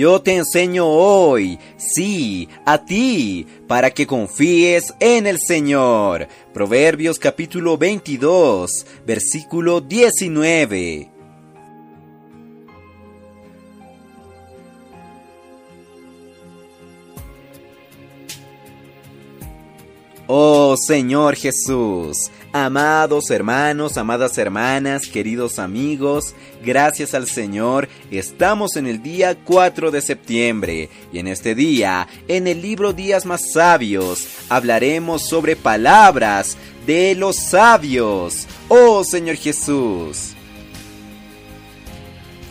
Yo te enseño hoy, sí, a ti, para que confíes en el Señor. Proverbios capítulo 22, versículo 19. Oh Señor Jesús, amados hermanos, amadas hermanas, queridos amigos, gracias al Señor, estamos en el día 4 de septiembre y en este día, en el libro Días más Sabios, hablaremos sobre palabras de los sabios. Oh Señor Jesús.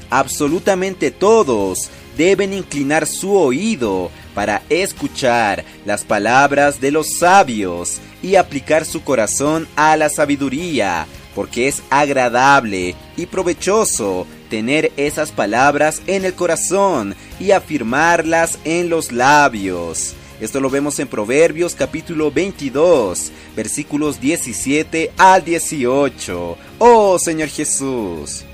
Absolutamente todos deben inclinar su oído para escuchar las palabras de los sabios y aplicar su corazón a la sabiduría, porque es agradable y provechoso tener esas palabras en el corazón y afirmarlas en los labios. Esto lo vemos en Proverbios capítulo 22, versículos 17 al 18. Oh Señor Jesús.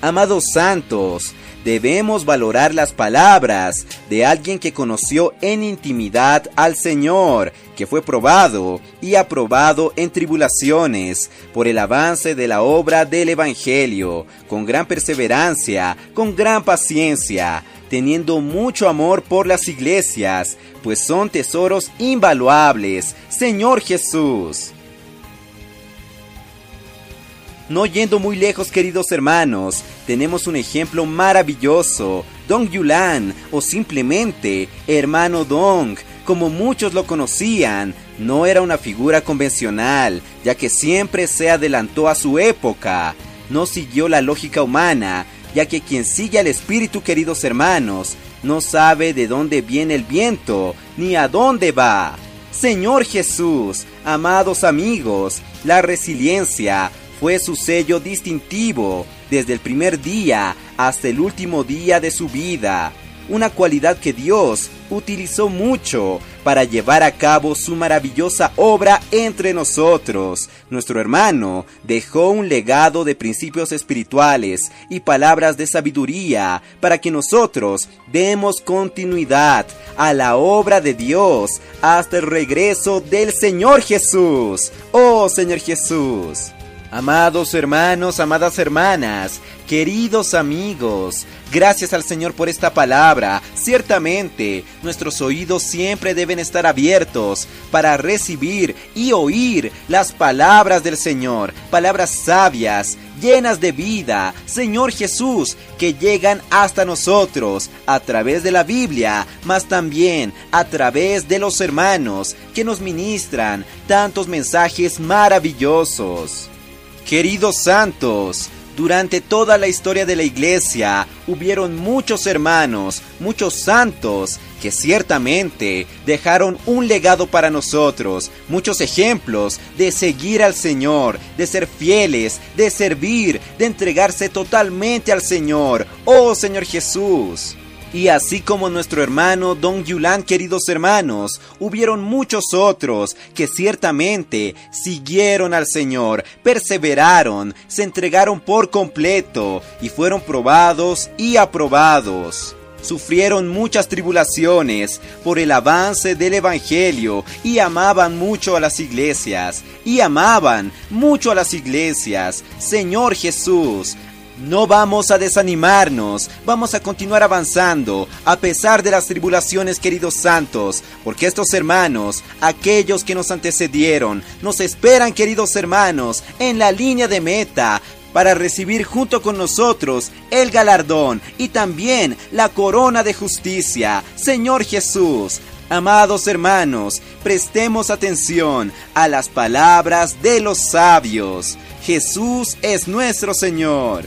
Amados santos, debemos valorar las palabras de alguien que conoció en intimidad al Señor, que fue probado y aprobado en tribulaciones por el avance de la obra del Evangelio, con gran perseverancia, con gran paciencia, teniendo mucho amor por las iglesias, pues son tesoros invaluables, Señor Jesús. No yendo muy lejos, queridos hermanos, tenemos un ejemplo maravilloso, Dong Yulan, o simplemente hermano Dong, como muchos lo conocían, no era una figura convencional, ya que siempre se adelantó a su época, no siguió la lógica humana, ya que quien sigue al espíritu, queridos hermanos, no sabe de dónde viene el viento, ni a dónde va. Señor Jesús, amados amigos, la resiliencia, fue su sello distintivo desde el primer día hasta el último día de su vida, una cualidad que Dios utilizó mucho para llevar a cabo su maravillosa obra entre nosotros. Nuestro hermano dejó un legado de principios espirituales y palabras de sabiduría para que nosotros demos continuidad a la obra de Dios hasta el regreso del Señor Jesús. Oh Señor Jesús. Amados hermanos, amadas hermanas, queridos amigos, gracias al Señor por esta palabra. Ciertamente, nuestros oídos siempre deben estar abiertos para recibir y oír las palabras del Señor, palabras sabias, llenas de vida, Señor Jesús, que llegan hasta nosotros a través de la Biblia, mas también a través de los hermanos que nos ministran tantos mensajes maravillosos. Queridos santos, durante toda la historia de la iglesia hubieron muchos hermanos, muchos santos, que ciertamente dejaron un legado para nosotros, muchos ejemplos de seguir al Señor, de ser fieles, de servir, de entregarse totalmente al Señor. Oh Señor Jesús. Y así como nuestro hermano Don Yulan, queridos hermanos, hubieron muchos otros que ciertamente siguieron al Señor, perseveraron, se entregaron por completo y fueron probados y aprobados sufrieron muchas tribulaciones por el avance del Evangelio y amaban mucho a las iglesias, y amaban mucho a las iglesias. Señor Jesús, no vamos a desanimarnos, vamos a continuar avanzando a pesar de las tribulaciones, queridos santos, porque estos hermanos, aquellos que nos antecedieron, nos esperan, queridos hermanos, en la línea de meta para recibir junto con nosotros el galardón y también la corona de justicia. Señor Jesús, Amados hermanos, prestemos atención a las palabras de los sabios. Jesús es nuestro Señor.